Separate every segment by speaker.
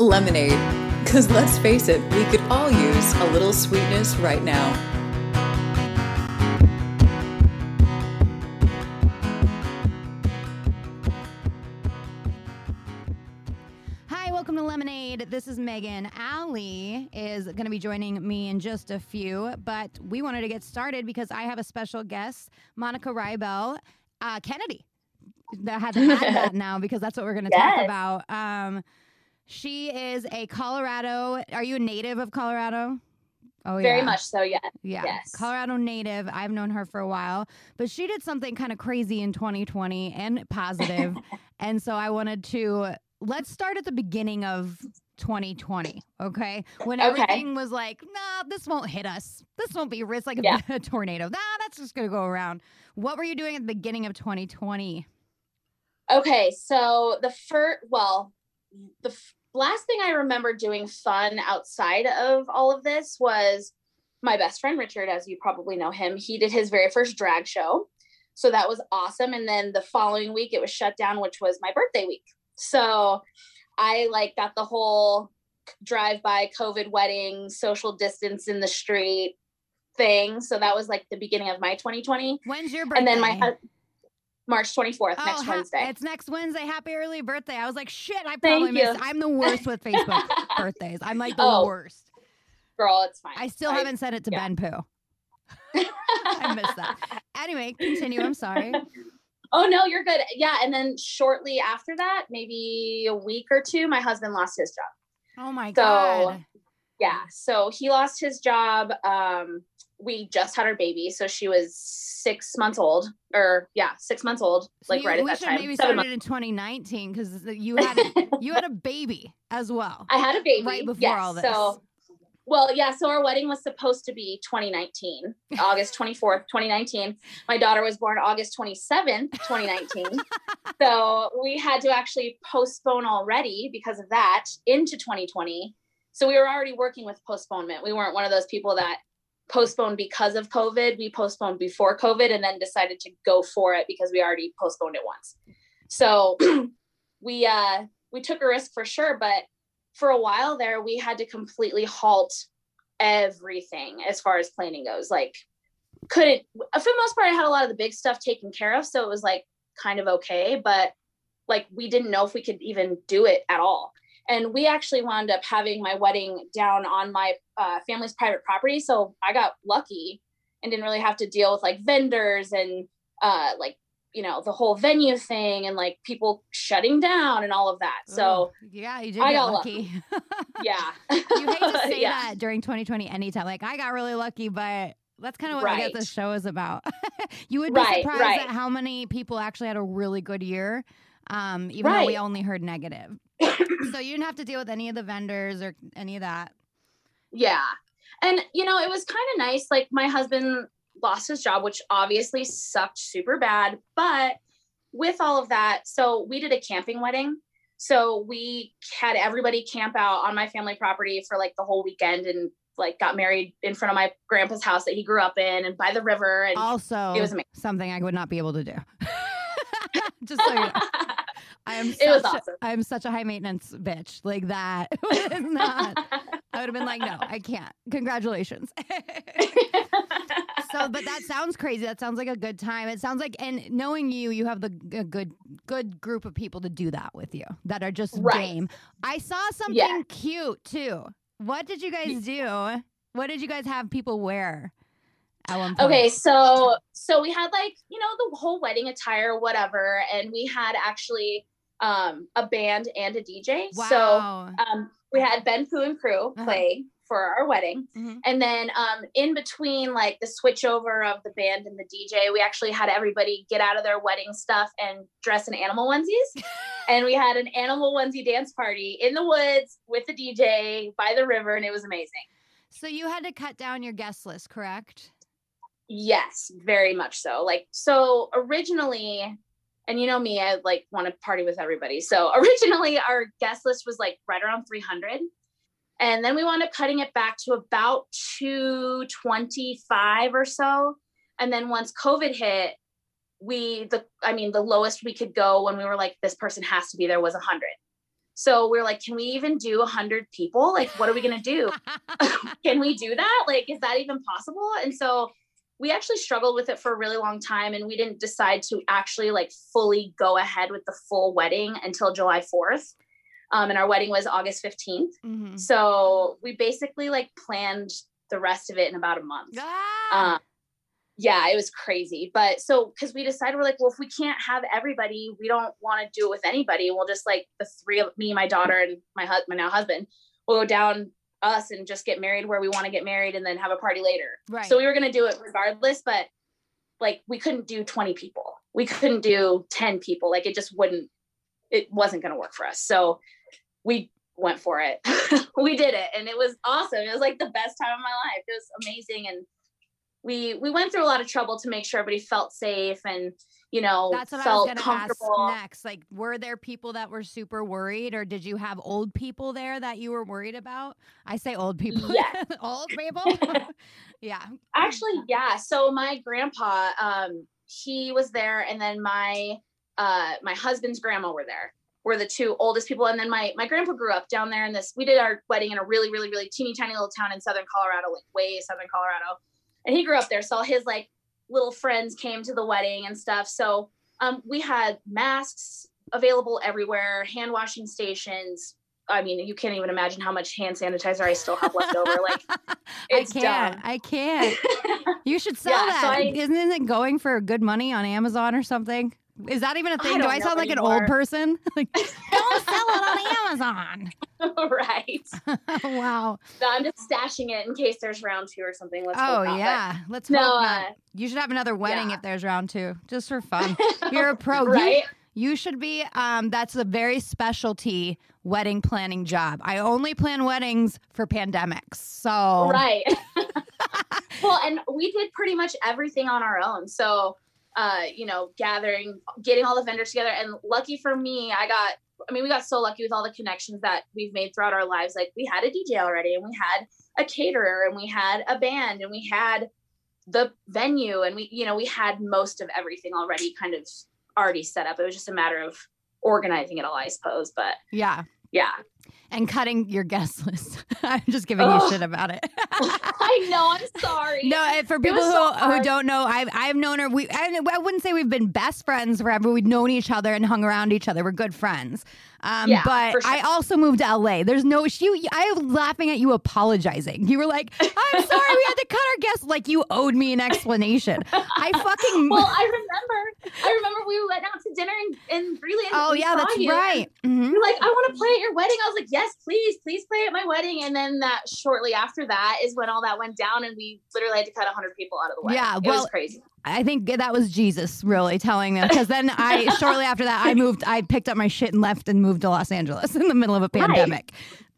Speaker 1: Lemonade. Because let's face it, we could all use a little sweetness right now.
Speaker 2: Hi, welcome to Lemonade. This is Megan. Allie is going to be joining me in just a few, but we wanted to get started because I have a special guest, Monica Rybel uh, Kennedy. That had to add that now because that's what we're going to talk about. Um, she is a Colorado. Are you a native of Colorado? Oh, yeah.
Speaker 3: Very much so, yeah.
Speaker 2: Yeah.
Speaker 3: Yes.
Speaker 2: Colorado native. I've known her for a while, but she did something kind of crazy in 2020 and positive. and so I wanted to let's start at the beginning of 2020, okay? When
Speaker 3: Okay.
Speaker 2: everything was like, nah, this won't hit us. This won't be risk like a,
Speaker 3: Yeah.
Speaker 2: a tornado. Nah, that's just going to go around. What were you doing at the beginning of 2020?
Speaker 3: Okay, so the first, well, the f- last thing I remember doing fun outside of all of this was my best friend Richard, as you probably know him. He did his very first drag show. So that was awesome. And then the following week it was shut down, which was my birthday week. So I like got the whole drive by COVID wedding, social distance in the street thing. So that was like the beginning of my 2020.
Speaker 2: When's your birthday?
Speaker 3: And then my March 24th,
Speaker 2: Oh,
Speaker 3: next
Speaker 2: ha-
Speaker 3: Wednesday.
Speaker 2: It's next Wednesday. Happy early birthday. I was like, shit, I probably
Speaker 3: Thank you.
Speaker 2: missed. I'm the worst with Facebook birthdays. I'm like the
Speaker 3: Oh,
Speaker 2: worst.
Speaker 3: Girl, it's fine.
Speaker 2: I still haven't sent it to
Speaker 3: yeah.
Speaker 2: Ben Pooh. I missed that. Anyway, continue. I'm sorry.
Speaker 3: oh no, you're good. Yeah, and then shortly after that, maybe a week or two, my husband lost his job.
Speaker 2: Oh my
Speaker 3: So,
Speaker 2: god.
Speaker 3: Yeah, so he lost his job. Um, we just had our baby, so she was six months old, or yeah, six months old,
Speaker 2: So
Speaker 3: like
Speaker 2: you-
Speaker 3: right at that time.
Speaker 2: maybe started in 2019 because you had a, you had a baby as well.
Speaker 3: I had a baby
Speaker 2: right before
Speaker 3: yes,
Speaker 2: all this.
Speaker 3: So, well, yeah. So our wedding was supposed to be 2019, August 24th, 2019. My daughter was born August 27th, 2019. so we had to actually postpone already because of that into 2020. So we were already working with postponement. We weren't one of those people that postponed because of COVID. We postponed before COVID and then decided to go for it because we already postponed it once. So we uh we took a risk for sure, but for a while there we had to completely halt everything as far as planning goes. Like couldn't for the most part I had a lot of the big stuff taken care of, so it was like kind of okay, but like we didn't know if we could even do it at all. And we actually wound up having my wedding down on my uh, family's private property, so I got lucky and didn't really have to deal with like vendors and uh, like you know the whole venue thing and like people shutting down and all of that. So
Speaker 2: Ugh, yeah, you did
Speaker 3: I
Speaker 2: get
Speaker 3: got
Speaker 2: lucky.
Speaker 3: yeah,
Speaker 2: you hate to say
Speaker 3: Yeah.
Speaker 2: that during 2020 anytime. Like I got really lucky, but that's kind of what I guess
Speaker 3: Right.
Speaker 2: this show is about. you would be
Speaker 3: Right,
Speaker 2: surprised
Speaker 3: right.
Speaker 2: at how many people actually had a really good year, um, even though we only heard negative. So you didn't have to deal with any of the vendors or any of that.
Speaker 3: Yeah. And you know, it was kind of nice. Like my husband lost his job, which obviously sucked super bad. But with all of that, so we did a camping wedding. So we had everybody camp out on my family property for like the whole weekend and like got married in front of my grandpa's house that he grew up in and by the river. And
Speaker 2: Also,
Speaker 3: it was amazing.
Speaker 2: something I would not be able to do. Just so you know. I am
Speaker 3: It was
Speaker 2: such a-
Speaker 3: awesome.
Speaker 2: I am such a high maintenance bitch. Like that is not. I would have been like, no, I can't. Congratulations. so, but that sounds crazy. That sounds like a good time. It sounds like, and knowing you, you have the a good, good group of people to do that with you that are just
Speaker 3: Right.
Speaker 2: game. I saw something
Speaker 3: Yeah.
Speaker 2: cute too. What did you guys do? What did you guys have people wear? At one point?
Speaker 3: Okay, so so we had like, you know, the whole wedding attire, whatever, and we had actually um a band and a DJ. So
Speaker 2: Wow.
Speaker 3: um we had Ben Pooh and crew
Speaker 2: Uh-huh.
Speaker 3: play for our wedding.
Speaker 2: Mhm.
Speaker 3: And then um in between like the switchover of the band and the DJ, we actually had everybody get out of their wedding stuff and dress in animal onesies. and we had an animal onesie dance party in the woods with the DJ by the river and it was amazing.
Speaker 2: so you had to cut down your guest list, correct?
Speaker 3: Yes, very much so. Like so originally and you know me, I like want to party with everybody. So originally our guest list was like right around 300. And then we wound up cutting it back to about 225 or so. And then once COVID hit, we the I mean the lowest we could go when we were like this person has to be there was 100. So we are like, can we even do 100 people? Like what are we going to do? can we do that? Like, is that even possible? And so we actually struggled with it for a really long time and we didn't decide to actually like fully go ahead with the full wedding until July 4th. Um, and our wedding was August 15th.
Speaker 2: Mhm.
Speaker 3: So we basically like planned the rest of it in about a month.
Speaker 2: Ah!
Speaker 3: Um, yeah, it was crazy. But so because we decided we're like, well, if we can't have everybody, we don't want to do it with anybody. We'll just like the three of me, my daughter, and my husband, my now husband, we'll go down us and just get married where we want to get married and then have a party later.
Speaker 2: right.
Speaker 3: So we were gonna do it regardless, but like we couldn't do 20 people. We couldn't do 10 people. Like it just wouldn't, it wasn't gonna work for us. So we went for it. we did it and it was awesome. It was like the best time of my life. It was amazing. And we we went through a lot of trouble to make sure everybody felt safe and you know
Speaker 2: That's what I was
Speaker 3: felt
Speaker 2: going to
Speaker 3: comfortable.
Speaker 2: ask next. Like, were there people that were super worried, or did you have old people there that you were worried about? I say old people.
Speaker 3: Yeah.
Speaker 2: old people. yeah.
Speaker 3: Actually, yeah. So my grandpa, um, he was there, and then my uh my husband's grandma were there. Were the two oldest people, and then my my grandpa grew up down there in this. We did our wedding in a really, really, really teeny tiny little town in southern Colorado, like way southern Colorado, and he grew up there. So his like little friends came to the wedding and stuff. So um, we had masks available everywhere, hand washing stations. I mean, you can't even imagine how much hand sanitizer I still have left over. Like,
Speaker 2: I
Speaker 3: it's
Speaker 2: can't.
Speaker 3: dumb.
Speaker 2: I can't. You should sell
Speaker 3: Yeah, so
Speaker 2: that.
Speaker 3: I-
Speaker 2: Isn't it going for good money on Amazon or something? Is that even a thing? Do
Speaker 3: don't
Speaker 2: I sound like an old person? like, don't sell it on Amazon.
Speaker 3: right.
Speaker 2: wow.
Speaker 3: No, I'm just stashing it in case there's round two or something. Let's
Speaker 2: Oh yeah. Let's
Speaker 3: but-
Speaker 2: hope
Speaker 3: No, uh,
Speaker 2: You should have another wedding
Speaker 3: yeah.
Speaker 2: if there's round two, just for fun. You're a pro. You-
Speaker 3: right?
Speaker 2: You should be. Um, that's a very specialty wedding planning job. I only plan weddings for pandemics. So
Speaker 3: Right. well, and we did pretty much everything on our own. So, uh, you know, gathering, getting all the vendors together. And lucky for me, I got, I mean, we got so lucky with all the connections that we've made throughout our lives. Like we had a DJ already, and we had a caterer, and we had a band, and we had the venue, and we, you know, we had most of everything already kind of already set up. It was just a matter of organizing it all, I suppose. But
Speaker 2: yeah,
Speaker 3: yeah,
Speaker 2: and cutting your guest list. I'm just giving you shit about it.
Speaker 3: I know. I'm sorry.
Speaker 2: No, uh, for people who,
Speaker 3: so
Speaker 2: who don't know, I've I've known her. We I, I wouldn't say we've been best friends forever. We'd known each other and hung around each other. We're good friends. Um,
Speaker 3: Yeah,
Speaker 2: but
Speaker 3: sure.
Speaker 2: I also moved to LA. There's no she. I was laughing at you apologizing. You were like, "I'm sorry, we had to cut our guest." Like you owed me an explanation. I fucking.
Speaker 3: well, I remember. I remember we went out to dinner in, in Greeley. and
Speaker 2: oh yeah, that's
Speaker 3: you.
Speaker 2: right. Mhm.
Speaker 3: You're like, I want to play at your wedding. I was like, yes, please, please play at my wedding. And then that shortly after that is when all that went down, and we literally had to cut hundred people out of the wedding.
Speaker 2: Yeah,
Speaker 3: it was crazy.
Speaker 2: I think that was Jesus really telling them because then I shortly after that I moved. I picked up my shit and left and moved to Los Angeles in the middle of a
Speaker 3: Right.
Speaker 2: pandemic.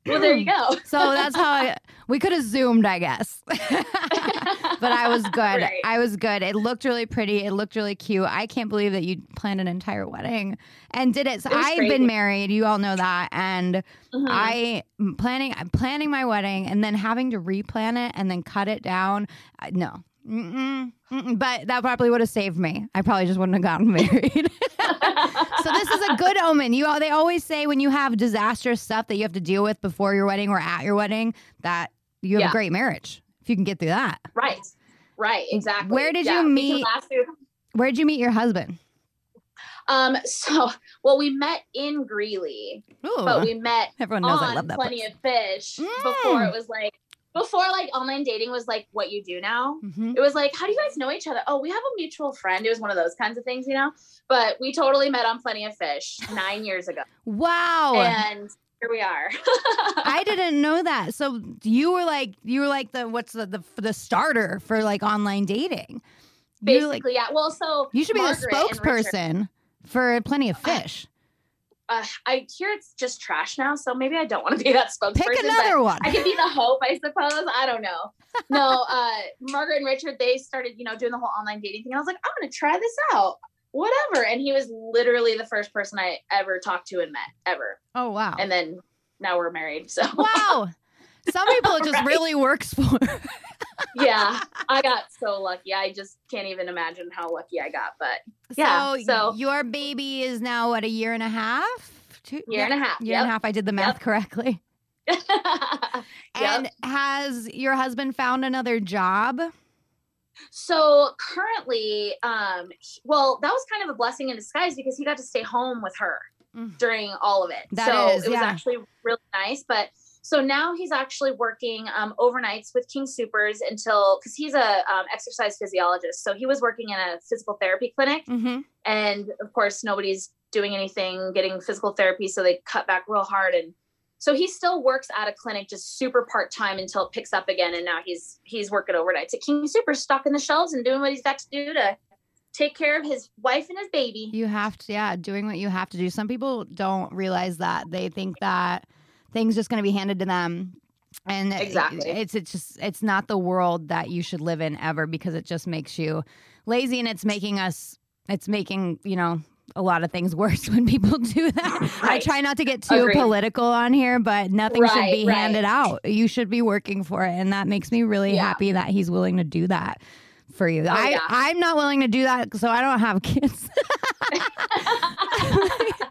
Speaker 3: Well, there you go.
Speaker 2: So that's how I, we could have zoomed, I guess. but I was good.
Speaker 3: Right.
Speaker 2: I was good. It looked really pretty. It looked really cute. I can't believe that you planned an entire wedding and did it. So
Speaker 3: It
Speaker 2: I've
Speaker 3: crazy.
Speaker 2: been married. You all know that, and
Speaker 3: Mhm.
Speaker 2: I am planning I'm planning my wedding and then having to replan it and then cut it down. I- No. Mm-mm, mm-mm. But that probably would have saved me. I probably just wouldn't have gotten married. so this is a good omen. You they always say when you have disastrous stuff that you have to deal with before your wedding or at your wedding that you have
Speaker 3: Yeah.
Speaker 2: a great marriage if you can get through that.
Speaker 3: right. Right, exactly.
Speaker 2: Where did you
Speaker 3: Yeah, because
Speaker 2: meet-
Speaker 3: year-
Speaker 2: Where'd you meet your husband?
Speaker 3: Um, so well, we met in Greeley,
Speaker 2: Ooh,
Speaker 3: but we met
Speaker 2: everyone knows I
Speaker 3: on
Speaker 2: love that.
Speaker 3: Plenty
Speaker 2: place.
Speaker 3: of Fish before
Speaker 2: Mm.
Speaker 3: it was like before like online dating was like what you do now.
Speaker 2: Mhm.
Speaker 3: It was like, how do you guys know each other? Oh, we have a mutual friend. It was one of those kinds of things, you know. But we totally met on Plenty of Fish nine years ago,
Speaker 2: Wow.
Speaker 3: and here we are.
Speaker 2: I didn't know that. So you were like you were like the what's the the, the starter for like online dating.
Speaker 3: Basically,
Speaker 2: like
Speaker 3: yeah. Well, so
Speaker 2: you should be the
Speaker 3: Margaret Richard-
Speaker 2: spokesperson for plenty of fish.
Speaker 3: Uh, I hear it's just trash now, so maybe I don't want to be that spokesperson.
Speaker 2: Pick another one.
Speaker 3: I could be the hope, I suppose. I don't know. No, uh, Margaret and Richard, they started, you know, doing the whole online dating thing. I was like, I'm gonna try this out. Whatever. And he was literally the first person I ever talked to and met ever.
Speaker 2: Oh wow.
Speaker 3: And then now we're married. So
Speaker 2: wow. Some people it just
Speaker 3: Right.
Speaker 2: really works for.
Speaker 3: yeah, I got so lucky. I just can't even imagine how lucky I got. But Yeah,
Speaker 2: So,
Speaker 3: so-
Speaker 2: your baby is now what a year and a half? Two
Speaker 3: year and a half.
Speaker 2: Year and a half. I did the math
Speaker 3: Yep.
Speaker 2: correctly. And has your husband found another job?
Speaker 3: So currently, um, well, that was kind of a blessing in disguise because he got to stay home with her
Speaker 2: Mm.
Speaker 3: during all of it.
Speaker 2: That
Speaker 3: so
Speaker 2: is,
Speaker 3: it was
Speaker 2: yeah.
Speaker 3: actually really nice. But so now he's actually working um, overnights with King Supers until because he's a um, exercise physiologist. So he was working in a physical therapy clinic,
Speaker 2: Mm-hmm.
Speaker 3: and of course nobody's doing anything getting physical therapy, so they cut back real hard and. So he still works at a clinic just super part time until it picks up again, and now he's he's working overnights at King Super, stocking the shelves and doing what he's got to do to take care of his wife and his baby.
Speaker 2: You have to, yeah, doing what you have to do. Some people don't realize that. They think that things just going to be handed to them. And
Speaker 3: Exactly.
Speaker 2: it's it's just it's not the world that you should live in ever because it just makes you lazy and it's making us it's making, you know, a lot of things worse when people do that. I try not to get too
Speaker 3: Agreed.
Speaker 2: political on here, but nothing should be
Speaker 3: right.
Speaker 2: handed out. You should be working for it and that makes me really
Speaker 3: Yeah.
Speaker 2: happy that he's willing to do that for you. Oh, I
Speaker 3: Oh, yeah.
Speaker 2: I'm not willing to do that so I don't have kids.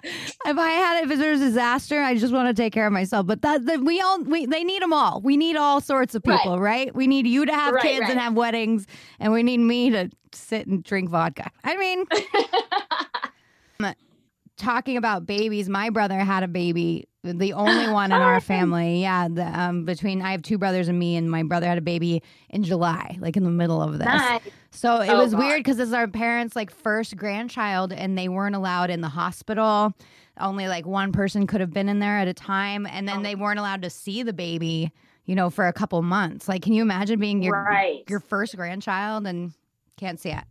Speaker 2: if I had if there's a disaster, I just want to take care of myself. But that, that we all we they need them all. We need all sorts of people, right? We need you to have
Speaker 3: Right,
Speaker 2: kids and have weddings, and we need me to sit and drink vodka. I mean, talking about babies, my brother had a baby, the only one in our family. Yeah, the, um, between I have two brothers and me, and my brother had a baby in July, like in the middle of this.
Speaker 3: nice.
Speaker 2: So it
Speaker 3: Oh,
Speaker 2: was
Speaker 3: God.
Speaker 2: weird because it's our parents' like first grandchild, and they weren't allowed in the hospital. Only like one person could have been in there at a time, and then
Speaker 3: Oh.
Speaker 2: they weren't allowed to see the baby, you know, for a couple months. Like, can you imagine being your
Speaker 3: right.
Speaker 2: your first grandchild and can't see it?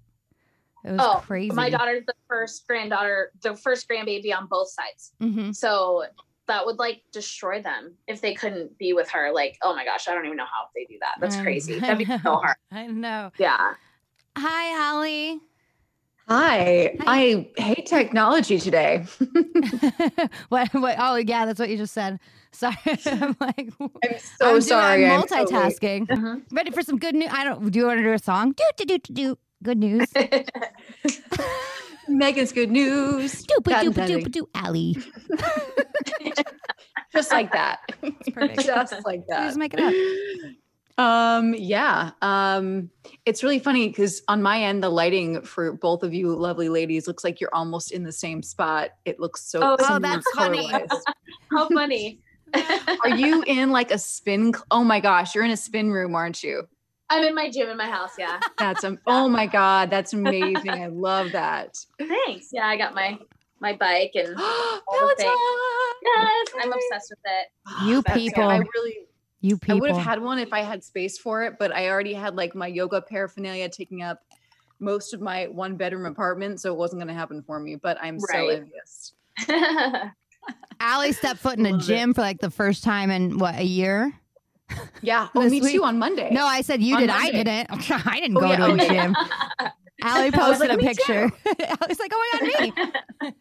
Speaker 2: It was
Speaker 3: oh,
Speaker 2: crazy.
Speaker 3: my daughter's the first granddaughter, the first grandbaby on both sides.
Speaker 2: hmm
Speaker 3: So that would like destroy them if they couldn't be with her. Like, oh my gosh, I don't even know how they do that. That's
Speaker 2: I-
Speaker 3: crazy. That'd be so hard.
Speaker 2: I know.
Speaker 3: Yeah.
Speaker 2: Hi, Holly.
Speaker 4: Hi.
Speaker 2: Hi.
Speaker 4: I hate technology today.
Speaker 2: what? What? Oh, yeah, that's what you just said. Sorry. I'm like,
Speaker 4: I'm so
Speaker 2: I'm,
Speaker 4: sorry.
Speaker 2: Doing, I'm
Speaker 4: I'm so late.
Speaker 2: multitasking.
Speaker 3: Mhm.
Speaker 2: Ready for some good news? I don't. Do you want to do a song? Do do do do do. Good news.
Speaker 4: Megan's good news.
Speaker 2: Doop
Speaker 4: Dun,
Speaker 2: doop
Speaker 4: dun,
Speaker 2: doop
Speaker 4: dun.
Speaker 2: doop. Allie.
Speaker 4: Just like that.
Speaker 2: perfect.
Speaker 4: Just like
Speaker 2: You
Speaker 4: that.
Speaker 2: just make it up.
Speaker 4: Um, yeah. Um, it's really funny because on my end, the lighting for both of you lovely ladies looks like you're almost in the same spot. It looks so
Speaker 3: Oh,
Speaker 4: similar
Speaker 2: that's funny.
Speaker 3: How funny.
Speaker 4: Are you in like a spin? cl- Oh my gosh, you're in a spin room, aren't you?
Speaker 3: I'm in my gym in my house. Yeah.
Speaker 4: That's um, oh my god, that's amazing. I love that.
Speaker 3: Thanks. Yeah, I got my my bike and
Speaker 4: Peloton.
Speaker 3: things. yes, I'm obsessed with it.
Speaker 2: You
Speaker 4: That's-
Speaker 2: people.
Speaker 4: I really
Speaker 2: You
Speaker 4: I
Speaker 2: people.
Speaker 4: would have had one if I had space for it, but I already had like my yoga paraphernalia taking up most of my one bedroom apartment, so it wasn't going to happen for me. But I'm so
Speaker 3: Right.
Speaker 4: envious.
Speaker 2: Allie stepped foot in a
Speaker 4: Love it.
Speaker 2: gym for like the first time in what a year.
Speaker 4: Yeah. Oh, me
Speaker 2: week-
Speaker 4: too on Monday.
Speaker 2: No, I said you
Speaker 4: On
Speaker 2: did. I didn't. I didn't
Speaker 4: Oh,
Speaker 2: go
Speaker 4: yeah,
Speaker 2: to a
Speaker 4: oh,
Speaker 2: gym. Allie posted
Speaker 4: like,
Speaker 2: a picture. Allie's like, oh my god, me.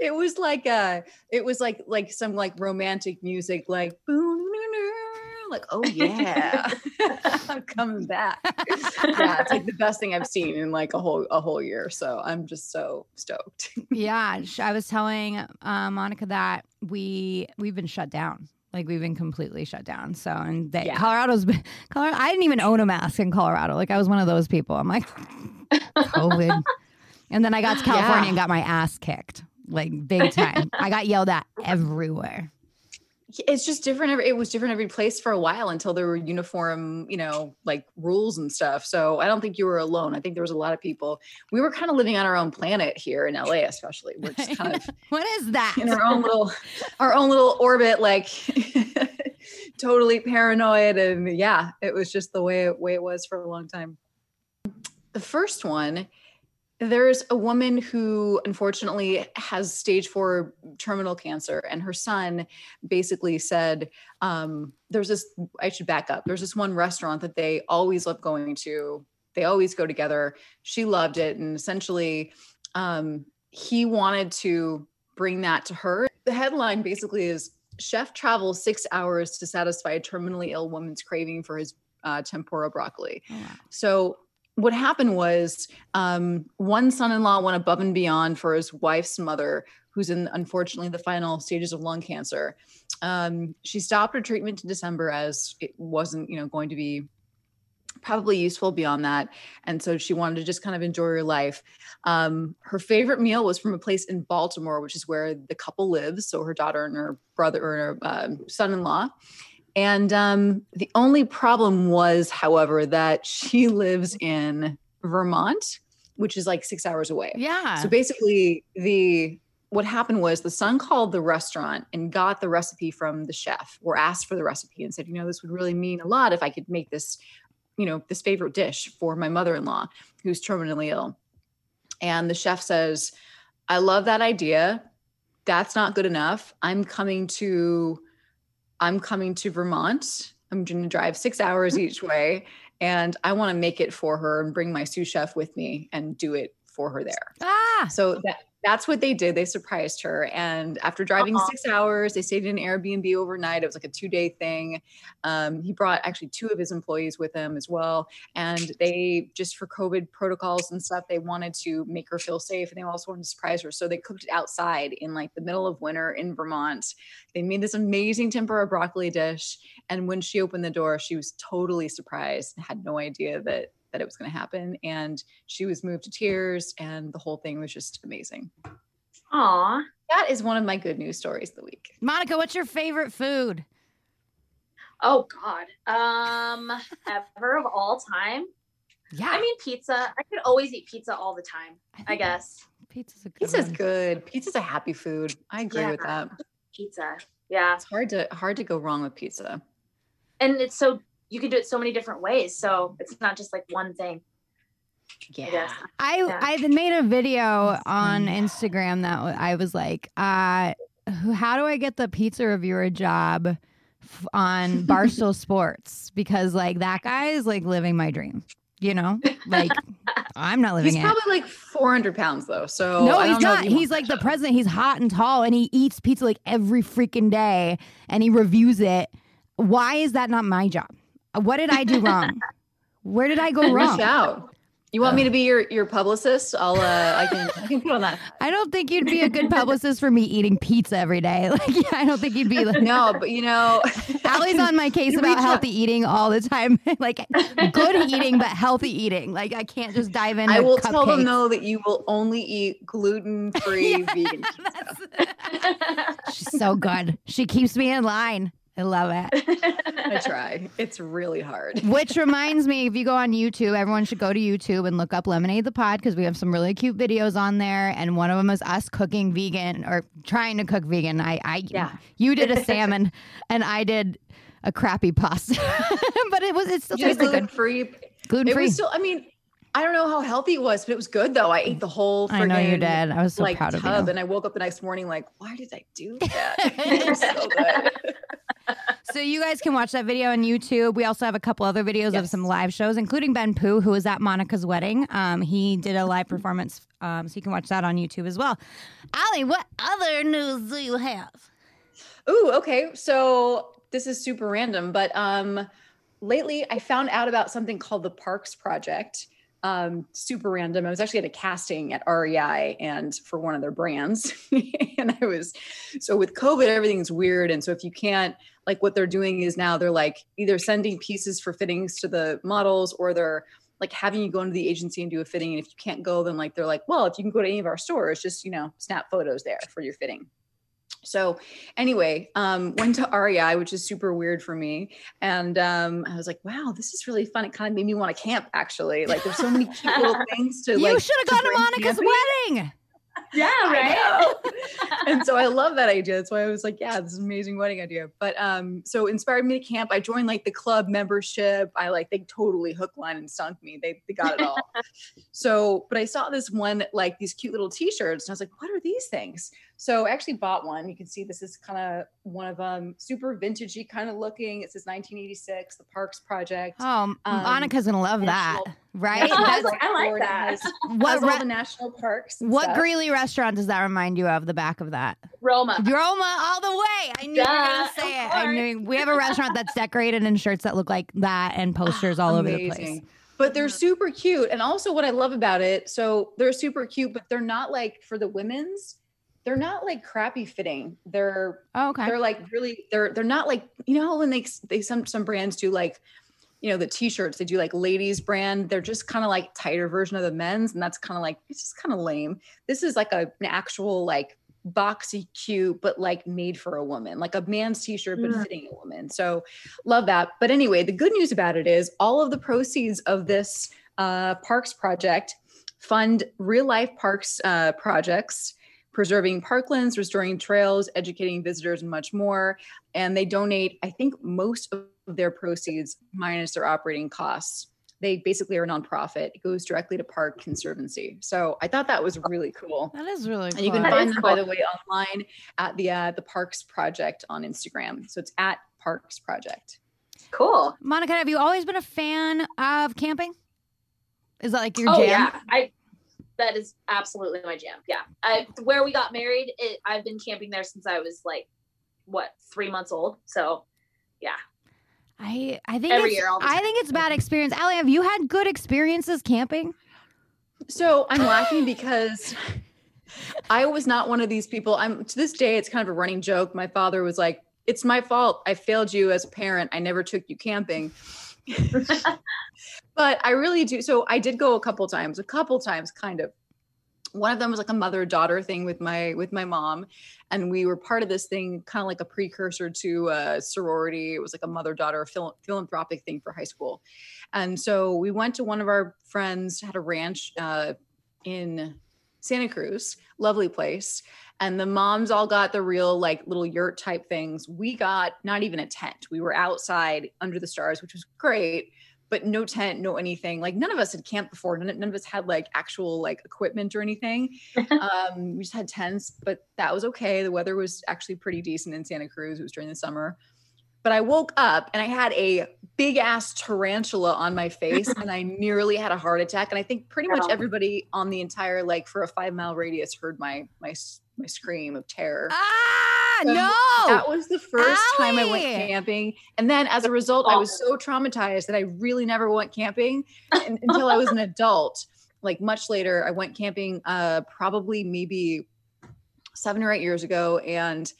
Speaker 4: it was like uh it was like like some like romantic music, like boom, like oh yeah, I'm coming back. yeah, it's like the best thing I've seen in like a whole a whole year. So I'm just so stoked.
Speaker 2: yeah, I was telling uh, Monica that we we've been shut down. Like we've been completely shut down. So and they,
Speaker 4: Yeah.
Speaker 2: Colorado's been, Colorado. I didn't even own a mask in Colorado. Like I was one of those people. I'm like COVID, and then I got to California
Speaker 4: Yeah.
Speaker 2: and got my ass kicked like big time. I got yelled at everywhere.
Speaker 4: It's just different every, it was different every place for a while until there were uniform you know like rules and stuff so i don't think you were alone i think there was a lot of people we were kind of living on our own planet here in la especially we're just kind of
Speaker 2: What is that?
Speaker 4: in our own little our own little orbit like totally paranoid and yeah it was just the way way it was for a long time the first one there's a woman who unfortunately has stage four terminal cancer and her son basically said um, there's this i should back up. There's this one restaurant that they always love going to. They always go together. She loved it and essentially um, he wanted to bring that to her. The headline basically is chef travels six hours to satisfy a terminally ill woman's craving for his uh, tempura broccoli.
Speaker 2: Oh, wow.
Speaker 4: so what happened was um, one son-in-law went above and beyond for his wife's mother, who's in unfortunately the final stages of lung cancer. Um, she stopped her treatment in December as it wasn't, you know, going to be probably useful beyond that, and so she wanted to just kind of enjoy her life. Um, her favorite meal was from a place in Baltimore, which is where the couple lives. So her daughter and her brother or her um, son-in-law. And um, the only problem was, however, that she lives in Vermont, which is like six hours away.
Speaker 2: Yeah.
Speaker 4: So basically, the what happened was the son called the restaurant and got the recipe from the chef, or asked for the recipe and said, you know, this would really mean a lot if I could make this, you know, this favorite dish for my mother-in-law who's terminally ill. And the chef says, I love that idea. That's not good enough. I'm coming to I'm coming to Vermont. I'm going to drive 6 hours each way and I want to make it for her and bring my sous chef with me and do it for her there.
Speaker 2: ah.
Speaker 4: So that that's what they did. They surprised her. And after driving
Speaker 3: Uh-huh.
Speaker 4: six hours, they stayed in an Airbnb overnight. It was like a two day thing. Um, he brought actually two of his employees with him as well. And they, just for COVID protocols and stuff, they wanted to make her feel safe and they also wanted to surprise her. So they cooked it outside in like the middle of winter in Vermont. They made this amazing tempura broccoli dish. And when she opened the door, she was totally surprised, and had no idea that that it was going to happen. And she was moved to tears, and the whole thing was just amazing.
Speaker 3: Aw.
Speaker 4: That is one of my good news stories of the week.
Speaker 2: Monica, what's your favorite food?
Speaker 3: Oh God. Um, ever of all time.
Speaker 2: Yeah.
Speaker 3: I mean, pizza. I could always eat pizza all the time. I
Speaker 2: think
Speaker 3: guess
Speaker 2: pizza's a good
Speaker 4: Pizza's
Speaker 2: one.
Speaker 4: good. Pizza's a happy food. I agree with that.
Speaker 3: pizza. Yeah,
Speaker 4: It's hard to hard to go wrong with pizza.
Speaker 3: and it's so you can do it so many different ways. So it's not just like one thing. I
Speaker 4: Yeah.
Speaker 2: I
Speaker 3: Yeah.
Speaker 2: I had made a video on. Instagram that I was like, uh, how do I get the pizza reviewer job f- on Barstool Sports? Because like that guy is like living my dream. You know, like I'm not living
Speaker 4: He's
Speaker 2: it.
Speaker 4: probably like 400 pounds though. So
Speaker 2: no,
Speaker 4: I
Speaker 2: he's
Speaker 4: don't know
Speaker 2: not.
Speaker 4: you want
Speaker 2: He's like the
Speaker 4: job.
Speaker 2: president. He's hot and tall, and he eats pizza like every freaking day, and he reviews it. Why is that not my job? What did I do wrong? Where did I go
Speaker 4: Reach
Speaker 2: wrong?
Speaker 4: out. You want me to be your your publicist? I'll uh I can I can put on that.
Speaker 2: I don't think you'd be a good publicist for me eating pizza every day. Like, yeah, I don't think you'd be like.
Speaker 4: No, but you know
Speaker 2: Allie's on my case about
Speaker 4: reach out.
Speaker 2: healthy eating all the time. like good eating, but healthy eating. Like I can't just dive in.
Speaker 4: I will tell them
Speaker 2: cupcakes.
Speaker 4: though that you will only eat gluten free
Speaker 2: Yeah,
Speaker 4: vegan
Speaker 2: She's so good. She keeps me in line. I love it.
Speaker 4: I try. It's really hard.
Speaker 2: Which reminds me, if you go on YouTube, everyone should go to YouTube and look up Lemonade the Pod because we have some really cute videos on there. And one of them is us cooking vegan or trying to cook vegan. I, I,
Speaker 4: Yeah.
Speaker 2: you did a salmon, and I did a crappy pasta, but it was it still
Speaker 4: Just
Speaker 2: tasted
Speaker 4: gluten
Speaker 2: good,
Speaker 4: free.
Speaker 2: gluten
Speaker 4: It
Speaker 2: free.
Speaker 4: was still. I mean, I don't know how healthy it was, but it was good though. I ate the whole. Thing.
Speaker 2: I know you did. I was so
Speaker 4: like
Speaker 2: proud of
Speaker 4: tub,
Speaker 2: you.
Speaker 4: and I woke up the next morning like, why did I do that? so.
Speaker 2: So you guys can watch that video on YouTube. We also have a couple other videos of some live shows, including Ben Pooh, who was at Monica's wedding. Um, he did a live performance, um, so you can watch that on YouTube as well. Allie, what other news do you have?
Speaker 4: Ooh, okay. So this is super random, but um lately I found out about something called the Parks Project. Um, super random. I was actually at a casting at REI and for one of their brands. and I was, so with COVID, everything's weird. And so if you can't, like what they're doing is now they're like either sending pieces for fittings to the models or they're like having you go into the agency and do a fitting. And if you can't go, then like they're like, well, if you can go to any of our stores, just, you know, snap photos there for your fitting. So anyway, um, went to REI, which is super weird for me. And um, I was like, wow, this is really fun. It kind of made me want to camp actually. Like there's so many cute little things to
Speaker 2: you
Speaker 4: like.
Speaker 2: You should have gone to Monica's
Speaker 4: camping.
Speaker 2: wedding.
Speaker 3: Yeah, right.
Speaker 4: and so I love that idea. That's why I was like, yeah, this is an amazing wedding idea. But um, so inspired me to camp. I joined like the club membership. I like they totally hook, line, and sunk me. They they got it all. so, but I saw this one like these cute little t-shirts, and I was like, what are these things? So I actually bought one. You can see this is kind of one of them, super vintagey kind of looking. It says 1986, the Parks Project.
Speaker 2: Oh,
Speaker 4: Um,
Speaker 2: Monica's gonna love that, right?
Speaker 3: Yeah, I was like, I like that.
Speaker 4: Has,
Speaker 2: what
Speaker 4: has all
Speaker 2: re-
Speaker 4: the national parks.
Speaker 2: what
Speaker 4: stuff.
Speaker 2: Greeley restaurant does that remind you of? The back of that,
Speaker 3: Roma.
Speaker 2: Roma, all the way. I knew you were gonna say it. I
Speaker 3: course.
Speaker 2: knew we have a restaurant that's decorated in shirts that look like that and posters all over the place.
Speaker 4: But they're super cute. And also what I love about it, so they're super cute, but they're not like for the women's, they're not like crappy fitting. They're
Speaker 2: Oh, okay.
Speaker 4: they're like really they're they're not like, you know, when they they some some brands do like you know the t-shirts they do like ladies brand they're just kind of like tighter version of the men's and that's kind of like it's just kind of lame this is like a, an actual like boxy cute but like made for a woman like a man's t-shirt but
Speaker 3: Mm.
Speaker 4: fitting a woman so love that but anyway the good news about it is all of the proceeds of this uh, parks project fund real life parks uh, projects preserving parklands restoring trails educating visitors and much more and they donate i think most of their proceeds minus their operating costs they basically are a nonprofit it goes directly to park conservancy so i thought that was really cool
Speaker 2: that is really cool.
Speaker 4: and you can
Speaker 3: That
Speaker 4: find
Speaker 3: is
Speaker 4: them, by the way, online at the uh, the Parks Project on Instagram. So it's at Parks Project.
Speaker 3: Cool.
Speaker 2: Monica, have you always been a fan of camping? Is that like your
Speaker 3: oh
Speaker 2: jam?
Speaker 3: yeah, I. That is absolutely my jam. Yeah, I where we got married. It, I've been camping there since I was like, what, three months old. So, yeah.
Speaker 2: I I think
Speaker 3: Every
Speaker 2: it's,
Speaker 3: year,
Speaker 2: I think it's bad experience. Allie, have you had good experiences camping?
Speaker 4: So I'm laughing because I was not one of these people. I'm to this day, it's kind of a running joke. My father was like, "It's my fault. I failed you as a parent. I never took you camping." but I really do. So I did go a couple times, a couple times, kind of. One of them was like a mother daughter thing with my with my mom, and we were part of this thing, kind of like a precursor to a sorority. It was like a mother daughter phil- philanthropic thing for high school, and so we went to one of our friends had a ranch uh, in Santa Cruz, lovely place. And the moms all got the real like little yurt type things. We got not even a tent. We were outside under the stars, which was great, but no tent, no anything. Like none of us had camped before. None, none of us had like actual like equipment or anything. um, we just had tents, but that was okay. The weather was actually pretty decent in Santa Cruz. It was during the summer. But I woke up and I had a big ass tarantula on my face and I nearly had a heart attack. And I think pretty much
Speaker 3: Oh.
Speaker 4: everybody on the entire like for a five mile radius heard my my my scream of terror.
Speaker 2: Ah,
Speaker 4: So
Speaker 2: no.
Speaker 4: That was the first time I went camping. And then as a result, I was so traumatized that I really never went camping un- until I was an adult. Like much later, I went camping uh probably maybe seven or eight years ago and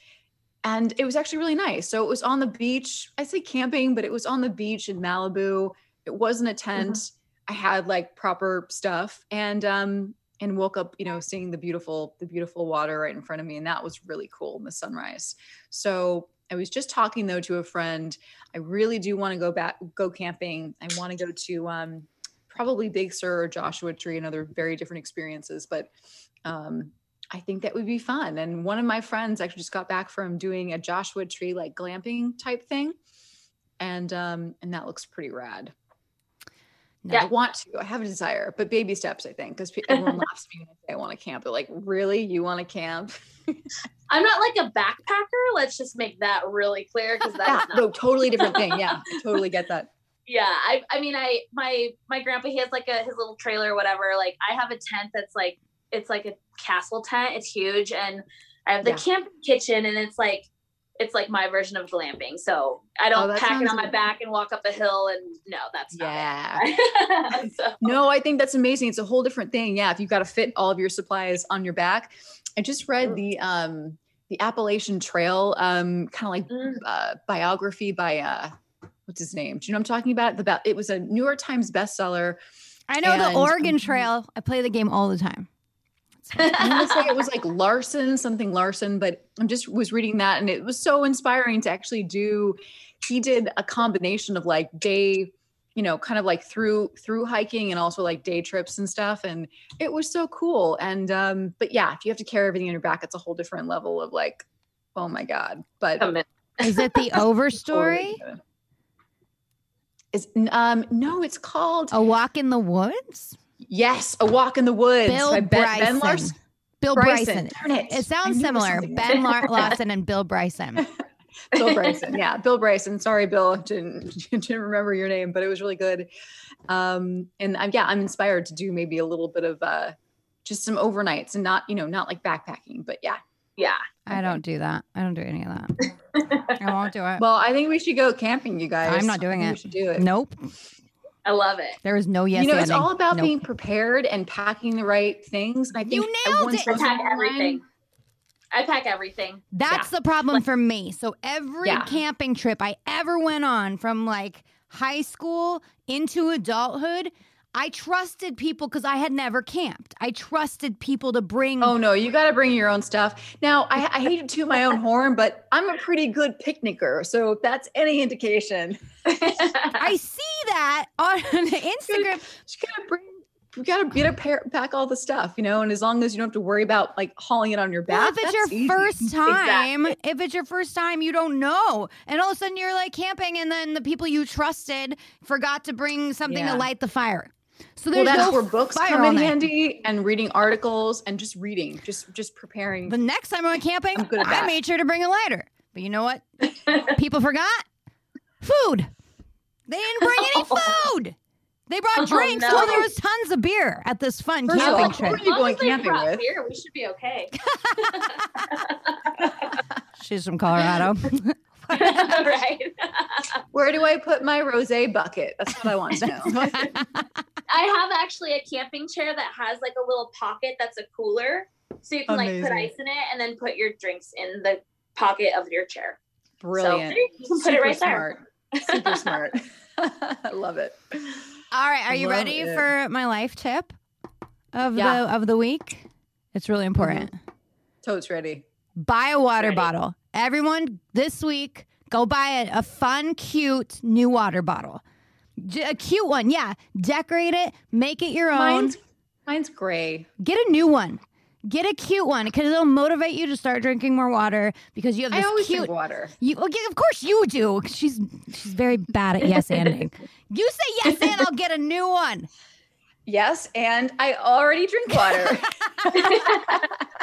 Speaker 4: and it was actually really nice. So it was on the beach. I say camping, but it was on the beach in Malibu. It wasn't a tent. I had like proper stuff and um and woke up, you know, seeing the beautiful the beautiful water right in front of me and that was really cool in the sunrise. So I was just talking though to a friend. I really do want to go back go camping. I want to go to um probably Big Sur or Joshua Tree and other very different experiences, but um I think that would be fun. And one of my friends actually just got back from doing a Joshua Tree like glamping type thing. And um and that looks pretty rad.
Speaker 2: No.
Speaker 4: I want to. I have a desire, but baby steps, I think, because everyone laughs at me when I say I want to camp. They're like, "Really? You want to camp?"
Speaker 3: I'm not like a backpacker. Let's just make that really clear because
Speaker 4: Yeah,
Speaker 3: that's not.
Speaker 4: no, totally different thing. Yeah, I totally get that.
Speaker 3: yeah, I I mean I my my grandpa he has like a his little trailer or whatever. Like I have a tent that's like it's like a castle tent. It's huge and I have the
Speaker 4: Yeah.
Speaker 3: camp kitchen and it's like it's like my version of glamping. So I don't
Speaker 4: Oh,
Speaker 3: pack it on my
Speaker 4: good.
Speaker 3: back and walk up a hill. And no, that's not
Speaker 4: Yeah.
Speaker 3: so,
Speaker 4: No, I think that's amazing. It's a whole different thing. Yeah, if you've got to fit all of your supplies on your back. I just read the um the Appalachian Trail um kind of like
Speaker 3: Mm.
Speaker 4: uh, biography by uh what's his name? Do you know what I'm talking about? The about it was a New York Times bestseller.
Speaker 2: I know
Speaker 4: And-
Speaker 2: the Oregon Trail. I play the game all the time.
Speaker 4: I want to say it was like Larson, something Larson, but I'm just was reading that and it was so inspiring to actually do. He did a combination of like day, you know, kind of like through through hiking and also like day trips and stuff, and it was so cool. And um, but yeah, if you have to carry everything in your back, it's a whole different level of like, oh my god. But
Speaker 2: Is it the Over Story?
Speaker 4: Is um no, it's called
Speaker 2: A Walk in the Woods?
Speaker 4: Yes, a walk in the woods
Speaker 2: Bill
Speaker 4: by Ben,
Speaker 2: Bryson.
Speaker 4: Ben Larson.
Speaker 2: Bill
Speaker 4: Bryson.
Speaker 2: Bryson.
Speaker 4: Darn it.
Speaker 2: It sounds
Speaker 4: knew it was
Speaker 2: similar. Ben Lar- Lawson and Bill Bryson.
Speaker 4: Bill Bryson. Yeah, Bill Bryson. Sorry, Bill, didn't didn't remember your name, but it was really good. Um, and I'm yeah, I'm inspired to do maybe a little bit of uh, just some overnights and not you know not like backpacking, but yeah.
Speaker 3: Yeah.
Speaker 2: I don't do that. I don't do any of that. I won't do it.
Speaker 4: Well, I think we should go camping, you guys.
Speaker 2: I'm not
Speaker 4: I
Speaker 2: doing
Speaker 4: think
Speaker 2: it.
Speaker 4: We should do it.
Speaker 2: Nope.
Speaker 3: I love it.
Speaker 2: There is no yes.
Speaker 4: you know, it's all about
Speaker 2: Nope.
Speaker 4: being prepared and packing the right things. And I think
Speaker 2: You nailed
Speaker 4: everyone's
Speaker 2: it.
Speaker 3: I
Speaker 4: to
Speaker 3: pack everything. I pack everything.
Speaker 2: That's the problem for me. So every
Speaker 4: Yeah.
Speaker 2: camping trip I ever went on from like high school into adulthood, I trusted people because I had never camped. I trusted people to bring.
Speaker 4: Oh no, you got to bring your own stuff. Now, I, I hate to toot my own horn, but I'm a pretty good picnicker, so if that's any indication,
Speaker 2: I see that on Instagram.
Speaker 4: just gotta bring. You gotta get a pair, pack all the stuff, you know. And as long as you don't have to worry about like hauling it on your
Speaker 2: Well,
Speaker 4: back,
Speaker 2: if it's your
Speaker 4: easy.
Speaker 2: first time, if it's your first time, you don't know. And all of a sudden you're like camping, and then the people you trusted forgot to bring something
Speaker 4: Yeah.
Speaker 2: to light the fire. So
Speaker 4: well,
Speaker 2: there's
Speaker 4: that's
Speaker 2: no
Speaker 4: where books
Speaker 2: fire
Speaker 4: come
Speaker 2: all
Speaker 4: in
Speaker 2: night.
Speaker 4: handy, and reading articles and just reading, just just preparing.
Speaker 2: The next time I went camping,
Speaker 4: I'm good at
Speaker 2: I made sure to bring a lighter. But you know what? People forgot food. They didn't bring any food. They brought
Speaker 3: Oh,
Speaker 2: drinks.
Speaker 3: no.
Speaker 2: Well, there was tons of beer at this fun
Speaker 4: First
Speaker 2: camping
Speaker 4: all,
Speaker 2: trip.
Speaker 4: who are you going camping
Speaker 3: brought
Speaker 4: with?
Speaker 3: Beer, we should be okay.
Speaker 2: She's from Colorado.
Speaker 3: right.
Speaker 4: Where do I put my rosé bucket? That's what I want to know.
Speaker 3: I have actually a camping chair that has like a little pocket that's a cooler. So you can like put ice in it and then put your drinks in the pocket of your chair.
Speaker 4: Brilliant.
Speaker 3: So you can put it
Speaker 4: Super
Speaker 3: right there.
Speaker 4: Super smart. I love it.
Speaker 2: All right, are you
Speaker 4: Love
Speaker 2: ready
Speaker 4: it.
Speaker 2: for my life tip of
Speaker 4: Yeah.
Speaker 2: the of the week? It's really important. Mm-hmm.
Speaker 4: Totes ready.
Speaker 2: Buy a water
Speaker 3: Ready.
Speaker 2: bottle. Everyone this week, go buy a, a fun, cute new water bottle. J- A cute one, yeah. Decorate it, make it your own.
Speaker 4: Mine's mine's gray.
Speaker 2: Get a new one. Get a cute one because it'll motivate you to start drinking more water because you have
Speaker 4: I
Speaker 2: this
Speaker 4: always
Speaker 2: cute.
Speaker 4: drink water.
Speaker 2: You, well, yeah, of course you do. She's she's very bad at yes anding. You say yes and I'll get a new one.
Speaker 4: Yes, and I already drink water.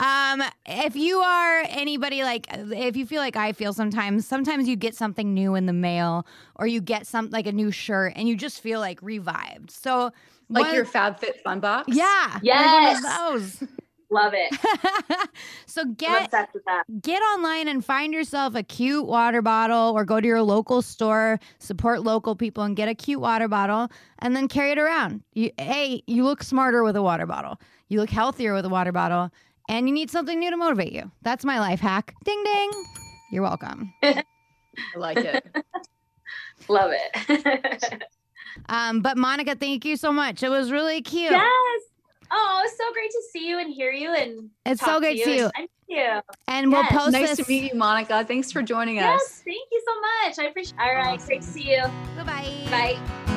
Speaker 2: Um, if you are anybody like, if you feel like I feel sometimes, sometimes you get something new in the mail or you get some like a new shirt and you just feel like revived. So
Speaker 4: like
Speaker 2: one-
Speaker 4: your FabFitFun box.
Speaker 2: yeah, like
Speaker 3: Yes.
Speaker 2: those.
Speaker 3: Love it.
Speaker 2: so get
Speaker 3: obsessed with that.
Speaker 2: get online and find yourself a cute water bottle or go to your local store support local people and get a cute water bottle and then carry it around you hey you look smarter with a water bottle you look healthier with a water bottle and you need something new to motivate you that's my life hack ding ding you're welcome
Speaker 4: I like it.
Speaker 3: Love it.
Speaker 2: um, but monica thank you so much it was really cute
Speaker 3: yes. Oh, it's so great to see you and hear you and
Speaker 2: it's
Speaker 3: talk
Speaker 2: so great to see you
Speaker 3: and- Thank you.
Speaker 2: and we'll
Speaker 3: Yes.
Speaker 2: post
Speaker 4: nice
Speaker 2: this
Speaker 4: to meet you, Monica. Thanks for joining
Speaker 3: Yes,
Speaker 4: us.
Speaker 3: Yes, thank you so much. I appreciate. All right, great to see you.
Speaker 2: Bye-bye.
Speaker 3: Bye.